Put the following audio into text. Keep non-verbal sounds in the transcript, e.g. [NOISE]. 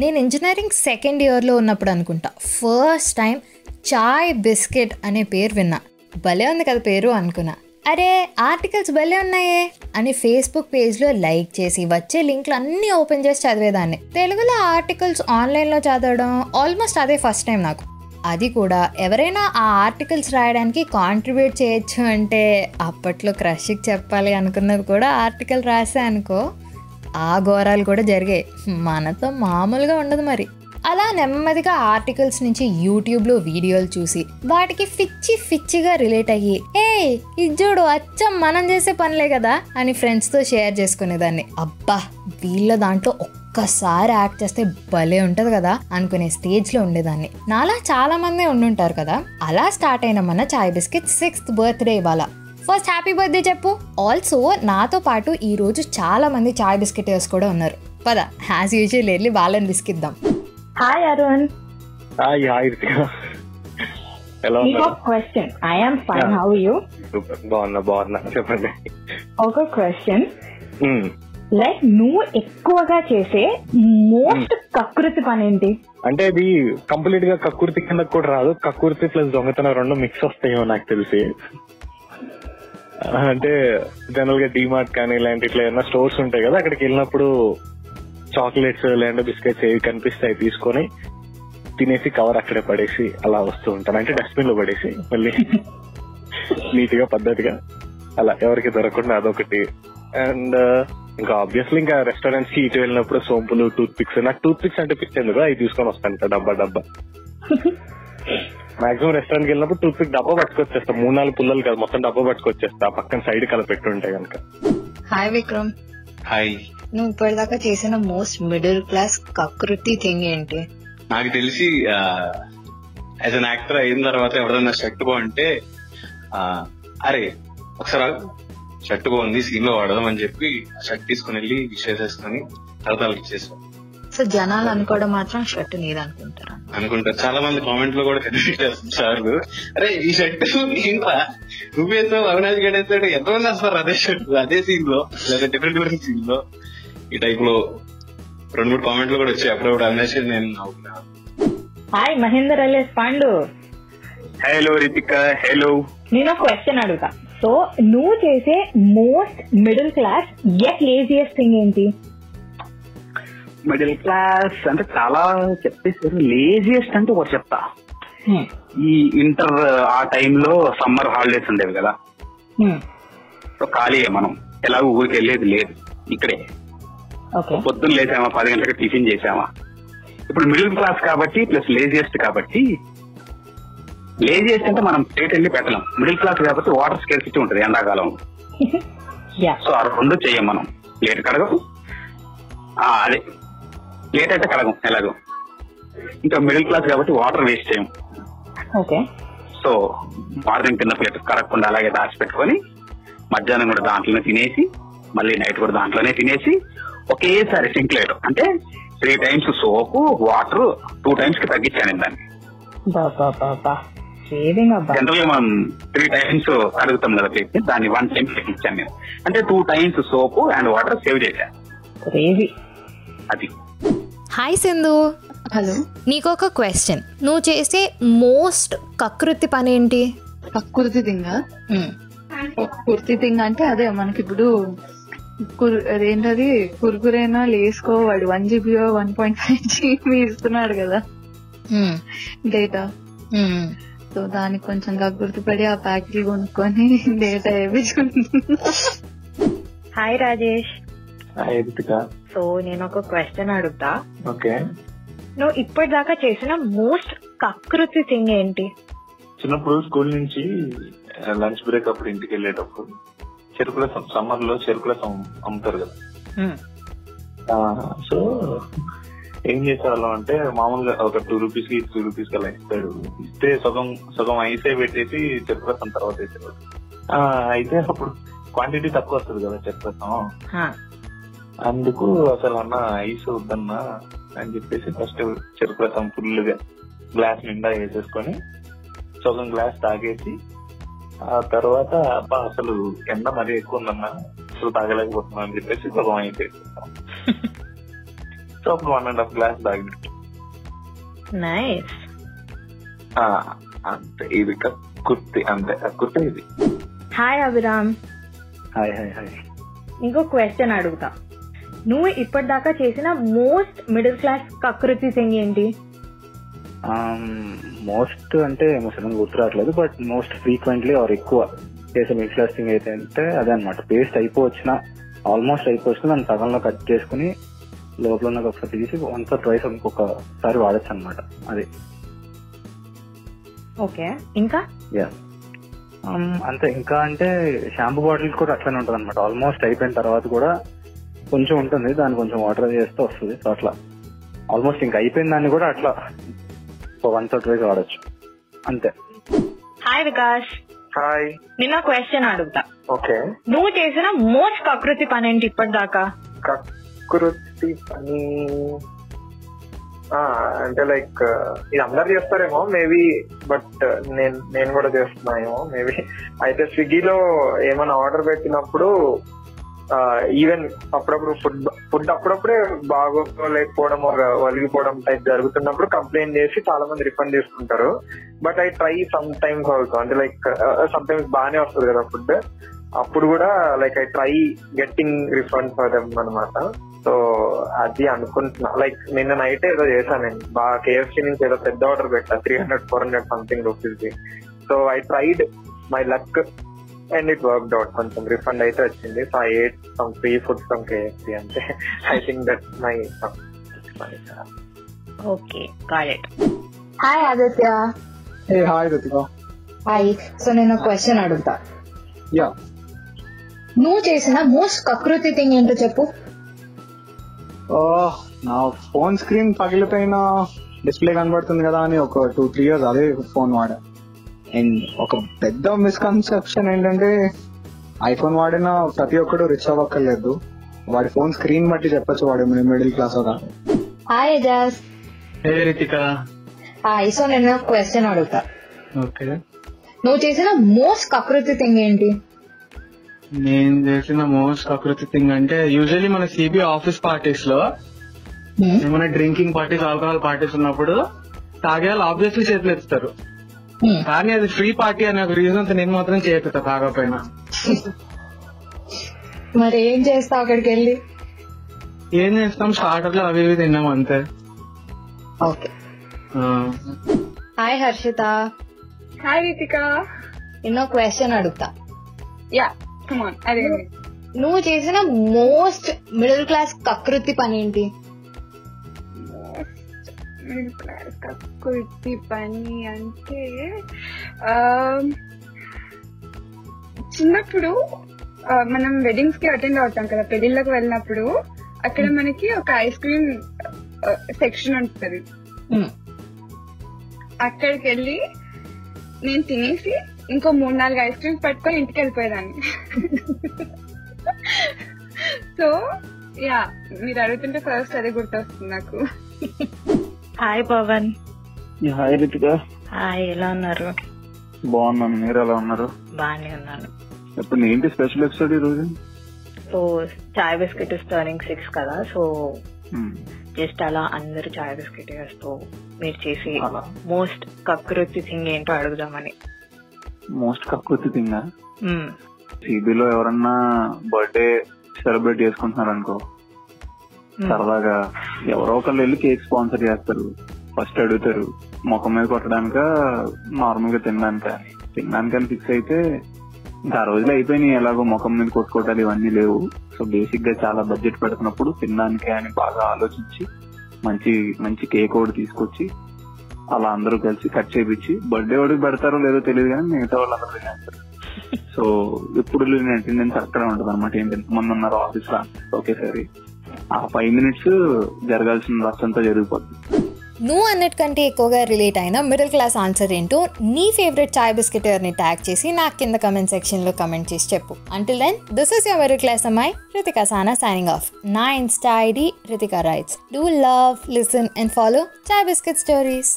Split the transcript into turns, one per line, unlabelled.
నేను engineering second ఇయర్లో ఉన్నప్పుడు అనుకుంటా. ఫస్ట్ టైం చాయ్ బిస్కెట్ అనే పేరు విన్నా. భలే ఉంది కదా పేరు అనుకున్నా. అరే ఆర్టికల్స్ భలే ఉన్నాయే అని ఫేస్బుక్ పేజ్లో లైక్ చేసి వచ్చే లింక్లు అన్నీ ఓపెన్ చేసి చదివేదాన్ని. తెలుగులో ఆర్టికల్స్ ఆన్లైన్లో చదవడం ఆల్మోస్ట్ అదే ఫస్ట్ టైం నాకు. అది కూడా ఎవరైనా ఆ ఆర్టికల్స్ రాయడానికి కాంట్రిబ్యూట్ చేయొచ్చు అంటే అప్పట్లో క్రష్కి చెప్పాలి అనుకున్నది కూడా ఆర్టికల్ రాసే అనుకో. ఆ ఘోరాలు కూడా జరిగాయి. మనతో మామూలుగా ఉండదు మరి. అలా నెమ్మదిగా ఆర్టికల్స్ నుంచి యూట్యూబ్లో వీడియోలు చూసి వాటికి ఫిచ్చి ఫిచ్చిగా రిలేట్ అయ్యి ఏ ఇది చూడు అచ్చం మనం చేసే పనులే కదా అని ఫ్రెండ్స్తో షేర్ చేసుకునేదాన్ని. అబ్బా వీళ్ళ దాంట్లో ఒక్కసారి యాక్ట్ చేస్తే భలే ఉంటుంది కదా అనుకునే స్టేజ్లో ఉండేదాన్ని. నాలా చాలా మంది ఉండుంటారు కదా. అలా స్టార్ట్ అయిన మన చాయ్ బిస్కెట్ సిక్స్త్ బర్త్డే ఇవాళ. ఫస్ట్ హ్యాపీ బర్త్డే చెప్పు. ఆల్సో నాతో పాటు ఈ రోజు చాలా మంది చాయ్ బిస్కెటర్స్ కూడా ఉన్నారు. పద యాజ్ యూజువల్ వెళ్ళి వాళ్ళని బిస్కిద్దాం
హాయ్ అరుణ్
హాయ్ హాయ్ ఎలా
question I'm fine how you
బాగున్నా బాగున్నా. చెప్పండి.
ఒక క్వశ్చన్. లైక్ నువ్వు ఎక్కువగా చేసే మోస్ట్ కకృతి పని ఏంటి?
అంటే ఇది కంప్లీట్గా కక్కుర్తి కింద కూడా రాదు. కక్కుర్తి ప్లస్ దొంగతనం రెండు మిక్స్ వస్తాయేమో నాకు తెలిసి. అంటే జనరల్గా డిమార్ట్ కానీ ఇలాంటి ఇట్లా ఏమైనా స్టోర్స్ ఉంటాయి కదా అక్కడికి వెళ్ళినప్పుడు చాక్లెట్స్ లేదంటే బిస్కెట్స్ ఏవి కనిపిస్తాయి తీసుకొని తినేసి కవర్ అక్కడే పడేసి అలా వస్తూ ఉంటాను. అంటే డస్ట్బిన్లో పడేసి మళ్ళీ నీట్గా పద్ధతిగా అలా ఎవరికి దొరకకుండా అదొకటి. అండ్ uh, ఇంకా ఆబ్వియస్లీ ఇంకా రెస్టారెంట్స్కి ఇటు వెళ్ళినప్పుడు సోంపులు టూత్ పిక్స్ నాకు టూత్ పిక్స్ అంటే పిక్స్ ఎందుకు అవి తీసుకొని వస్తాను డబ్బా డబ్బా. [LAUGHS] మాక్సిమం రెస్టారెంట్కి వెళ్ళినప్పుడు టూత్ పిక్ డబ్బా పట్టుకొచ్చేస్తా. మూడు నాలుగు పుల్లలు కాదు మొత్తం డబ్బా పట్టుకొచ్చేస్తా. పక్కన సైడ్ కల పెట్టుంటాయి కనుక
హాయ్ విక్రమ్.
హాయ్.
నువ్వు ఇప్పటిదాకా చేసిన మోస్ట్ మిడిల్ క్లాస్ కకృతి థింగ్ ఏంటి?
నాకు తెలిసి యాజ్ అన్ యాక్టర్ అయిన తర్వాత ఎవరైనా షర్ట్ బాగుంటే ఆ, అరే ఒకసారి షర్ట్ బాగుంది సీన్లో వాడదాం అని చెప్పి షర్ట్ తీసుకుని వెళ్ళి విషేసేసుకొని తర్వాత వాళ్ళకి ఇచ్చేసాం
సో జనాలు అనుకోవడం మాత్రం షర్ట్ నీది అనుకుంటారా.
అనుకుంటారు చాలా మంది కామెంట్లో కూడా చేస్తారు అరే ఈ షర్ట్ ఏంట్రా? నువ్వేస్తావు అవినాష్ గడ్ వేస్తాడు ఎంతమంది వస్తారు అదే షర్ట్? అదే సీన్లో లేదా డిఫరెంట్ డిఫరెంట్ సీన్లో. ఈ టైప్లో రెండు మూడు కామెంట్లు కూడా వచ్చాయి. అప్పుడప్పుడు అవినాష్ గడ్ నేను
hi Mahender alias Pandu.
Hello Ritika hello
నేను ఒక క్వశ్చన్ అడుగుతా. సో నువ్వు చేసే most middle class at laziest thing ఏంటి?
మిడిల్ క్లాస్ అంటే చాలా చెప్పేసారు లేజియస్ట్ అంటే ఒకటి చెప్తా. ఈ ఇంటర్ ఆ టైంలో సమ్మర్ హాలిడేస్ ఉండేవి కదా. సో ఖాళీయే మనం. ఎలాగో ఊరికి వెళ్ళేది లేదు. ఇక్కడే. పొద్దున్న లేసామా పది గంటలకు టిఫిన్ చేసామా ఇప్పుడు మిడిల్ క్లాస్ కాబట్టి ప్లస్ లేజియస్ట్ కాబట్టి లేజియస్ట్ అంటే మనం స్టేట్ వెళ్ళి పెట్టలేం. మిడిల్ క్లాస్ కాబట్టి వాటర్ స్కేర్సిటీ ఉంటుంది ఎండాకాలం. [LAUGHS] సో ఆ రెండు చెయ్యం మనం. లేట్ కడగం అదే. లేట్ అయితే కడగం ఎలాగో. ఇంకా మిడిల్ క్లాస్ కాబట్టి వాటర్ వేస్ట్ చేయం
ఓకే.
సో మార్నింగ్ తిన్న ప్లేట్ కరగకుండా అలాగే దాచిపెట్టుకొని మధ్యాహ్నం కూడా దాంట్లోనే తినేసి మళ్ళీ నైట్ కూడా దాంట్లోనే తినేసి ఒకేసారి సింక్ లేదు అంటే three times soap water two టైమ్స్కి తగ్గించాను నేను దాన్ని. జనరల్ మనం త్రీ టైమ్స్ అడుగుతాం కదా ప్లేట్ దాన్ని వన్ టైం తగ్గించాను నేను. అంటే two times soap and water save చేశాను అది.
హాయ్ సింధు
హలో
నీకు ఒక క్వశ్చన్ నువ్వు చేసే మోస్ట్ కకృతి పని ఏంటి
కుర్తి తింగా కుర్తి తింగ అంటే అదే మనకి ఇప్పుడు కుర్- అదేంటది? కుర్కురేనా లేసుకో వాడు వన్ జీబీఓ వన్ పాయింట్ ఫైవ్ జీబీ ఇస్తున్నాడు కదా. డేటా సో దానికి కొంచెం గుర్తుపడి ఆ ప్యాకెట్లు కొనుక్కొని [LAUGHS] data వేపించుకుంటున్నా.
Hi Rajesh
hi Ritika
so నేను ఒక క్వశ్చన్ అడుగుతా.
ఓకే.
నువ్వు ఇప్పటిదాకా చేసిన మోస్ట్ కకృతి థింగ్ ఏంటి?
చిన్నప్పుడు స్కూల్ నుంచి లంచ్ బ్రేక్ అప్పుడు ఇంటికి వెళ్ళేటప్పుడు చెరుకుల సమ్మర్లో చెరుకుల అమ్ముతారు కదా. సో ఏం చేసేవాళ్ళం అంటే మామూలుగా ఒక టూ రూపీస్కి టూ రూపీస్ అలా ఇస్తాడు ఇస్తే సగం సగం ఐసే పెట్టేసి చెరుకురసం తర్వాత వేసేవాడు ఆ, అయితే అప్పుడు క్వాంటిటీ తక్కువ వస్తుంది కదా చెరుకురసం అందుకు అసలు అన్న ఐస్ వద్దన్నా అని చెప్పేసి ఫస్ట్ చెరుకురసం ఫుల్గా గ్లాస్ నిండా వేసేసుకొని సగం గ్లాస్ తాగేసి ఆ తర్వాత అబ్బా అసలు ఎండ మరీ ఎక్కువ ఉందన్నా అసలు తాగలేకపోతున్నా అని చెప్పేసి సగం అయితే సో అప్పుడు వన్ అండ్ హాఫ్ గ్లాస్ తాగినట్టు
నైస్
ఆ, అంతే ఇది కుర్తి అంతే కుర్తి ఇది.
Hi Abhiram.
Hi hi hi
ఇంకో క్వశ్చన్ అడుగుతా. నువ్వు ఇప్పటిదాకా చేసిన మోస్ట్ మిడిల్ క్లాస్ కకృతి థింగ్ ఏంటి?
మోస్ట్ అంటే ముసలం గుర్తు రావట్లేదు బట్ మోస్ట్ ఫ్రీక్వెంట్లీ ఆర్ ఎక్కువ చేసే మిక్స్ క్లాస్ థింగ్ అయితే అంటే అదే అనమాట పేస్ట్ అయిపోవచ్చిన ఆల్మోస్ట్ అయిపోవచ్చిన దాన్ని సగంలో కట్ చేసుకుని లోపల ఉన్నది ఒకసారి తీసి వన్స్ ఆర్ ట్వైస్ ఇంకొకసారి వాడచ్చు అనమాట అది.
ఓకే ఇంకా?
యా అంతే ఇంకా అంటే షాంపూ బాటిల్ కూడా అట్లనే ఉంటుంది అనమాట ఆల్మోస్ట్ అయిపోయిన తర్వాత కూడా కొంచెం ఉంటుంది దాన్ని కొంచెం వాటర్ చేస్తే వస్తుంది. సో అట్లా. ఆల్మోస్ట్ ఇంకా అయిపోయిన దాన్ని కూడా అట్లా వన్ థర్డ్ వైజ్ వాడచ్చు. అంతే.
హాయ్ వికాస్
హాయ్
నిన్న క్వశ్చన్ అడుగుతా.
ఓకే
నువ్వు చేసిన మోస్ట్ కకృతి పని ఏంటి ఇప్పటిదాకా?
కృతి పని ఆ, అంటే లైక్ ఇది అందరు చేస్తారేమో మేబీ బట్ నేను నేను కూడా చేస్తున్నానేమో మేబీ అయితే స్విగ్గీలో ఏమైనా ఆర్డర్ పెట్టినప్పుడు ఈవెన్ అప్పుడప్పుడు ఫుడ్ ఫుడ్ అప్పుడప్పుడే బాగోలేకపోవడం వలిగిపోవడం టైప్ జరుగుతున్నప్పుడు కంప్లైంట్ చేసి చాలా మంది రిఫండ్ చేసుకుంటారు. But I try sometimes also అంటే లైక్ సమ్ టైమ్స్ బాగానే వస్తుంది కదా ఫుడ్ అప్పుడు కూడా like I try getting refund for them అనమాట సో అది అనుకుంటున్నా. లైక్ నిన్న నైట్ ఏదో చేశాను నేను. బాగా కేఎఫ్సీ నుంచి ఏదో పెద్ద ఆర్డర్ పెట్టా. Three hundred four hundred something rupees so I tried my luck and it work out కొంచెం రిఫండ్ అయితే వచ్చింది. So I ate some free food from KFC అంటే I think that my
okay got it
hi Aditya
hey hi Ritika
hi so నేను question అడుగుతా.
Yeah
నువ్వు చేసిన most కకృతి thing ఏంటో చెప్పు.
నా ఫోన్ స్క్రీన్ పగిలిపోయిన డిస్ప్లే కనబడుతుంది కదా అని ఒక టూ త్రీ ఇయర్స్ అదే ఫోన్ వాడా. అండ్ ఒక పెద్ద మిస్కన్సెప్షన్ ఏంటంటే ఐఫోన్ వాడిన ప్రతి ఒక్కడు రిచ్ అవ్వక్కర్లేదు. వాడి ఫోన్ స్క్రీన్ బట్టి చెప్పొచ్చు వాడు మిడిల్ క్లాస్ కదా
hi Ejaz
hey Ritika
hi so నేను క్వశ్చన్ అడుగుతా.
ఓకే.
నువ్వు చేసిన మోస్ట్ కకృతి థింగ్ ఏంటి?
నేను చేసిన మోస్ట్ ప్రకృతి థింగ్ అంటే యూజువల్లీ మన సిబి ఆఫీస్ పార్టీస్లో ఏమైనా డ్రింకింగ్ పార్టీస్ ఆల్కహాల్ పార్టీస్ ఉన్నప్పుడు తాగే వాళ్ళు ఆబ్వియస్లీ చేతులు ఎత్తుతారు. కానీ అది ఫ్రీ పార్టీ అనే ఒక రీజన్ నేను మాత్రం చేతుతా తాగకపోయినా
మరి ఏం చేస్తావు అక్కడికి వెళ్ళి
ఏం చేస్తాం? స్టార్టర్లు అవి ఇవి తిన్నాం అంతే.
Okay. Hi Harshita.
Hi Ritika
ఎన్నో క్వశ్చన్ అడుగుతా.
యా కమాన్ అడగండి.
నువ్వు చేసిన మోస్ట్ మిడిల్ క్లాస్ కకృతి పని ఏంటి?
క్లాస్ కకృతి పని అంటే చిన్నప్పుడు మనం వెడ్డింగ్స్కి అటెండ్ అవుతాం కదా పెళ్ళిళ్ళకి వెళ్ళినప్పుడు అక్కడ మనకి ఒక ఐస్ క్రీమ్ సెక్షన్ ఉంటుంది. అక్కడికి వెళ్ళి నేను తినేసి ఇంకో మూడు నాలుగు ఐస్ క్రీమ్స్ పట్టుకొని ఇంటికి వెళ్ళిపోయేదాన్ని. [LAUGHS] సో యా మీరు అడుగుతుంటే ఫస్ట్ అదే గుర్తొస్తుంది నాకు. [LAUGHS]
Hi Pavan
hi Ritika
hi ఎలా ఉన్నారు?
బాగున్నాను. మీరు ఎలా ఉన్నారు?
బాగానే ఉన్నాను.
ఇప్పుడు ఏంటి స్పెషల్ ఎపిసోడ్ ఈ రోజు?
So chai biscuit is turning six కదా సో జస్ట్ అలా అందరూ చాయ్ బిస్కెట్ వేస్తూ మీరు చేసి మోస్ట్ కకృతి థింగ్ ఏంటో అడుగుదామని.
మోస్ట్ కకృతి థింగ్. సిబిలో ఎవరన్నా బర్త్డే సెలబ్రేట్ చేసుకుంటున్నారు అనుకో సరదాగా ఎవరో ఒకళ్ళు వెళ్ళి కేక్ స్పాన్సర్ చేస్తారు. ఫస్ట్ అడుగుతారు ముఖం మీద కొట్టడానిక? నార్మల్గా తినడానిక తినడానికని ఫిక్స్ అయితే ఇంకా ఆ రోజులు అయిపోయినాయి. ఎలాగో ముఖం మీద కొట్టుకోవటాలు ఇవన్నీ లేవు. సో బేసిక్గా చాలా బడ్జెట్ పెడుతున్నప్పుడు తినడానికే అని బాగా ఆలోచించి మంచి మంచి కేక్ ఒకటి తీసుకొచ్చి అలా అందరూ కలిసి కట్ చేపించి బర్త్డే వాడికి పెడతారో లేదో తెలియదు కానీ మిగతా వాళ్ళందరూ తినేస్తారు. [LAUGHS] సో ఇప్పుడు నేను అటెండెన్స్ అక్కడ ఉంటుంది అనమాట ఏంటి ఎంతమంది ఉన్నారు ఆఫీస్లో ఒకేసారి ఆ ఫైవ్ మినిట్స్ జరగాల్సిన రచ్చ అంతా జరిగిపోతుంది
నువ్వు అన్నిటికంటే ఎక్కువగా రిలేట్ అయిన మిడిల్ క్లాస్ ఆన్సర్ ఏంటో నీ ఫేవరెట్ చాయ్ బిస్కెటర్ని ట్యాగ్ చేసి నాకు కింద కమెంట్ సెక్షన్లో కమెంట్ చేసి చెప్పు. Until then this is your middle class అమ్మాయి రితికా సానా సైనింగ్ ఆఫ్ నా Insta ID Ritika writes do love listen and follow chai biscuit stories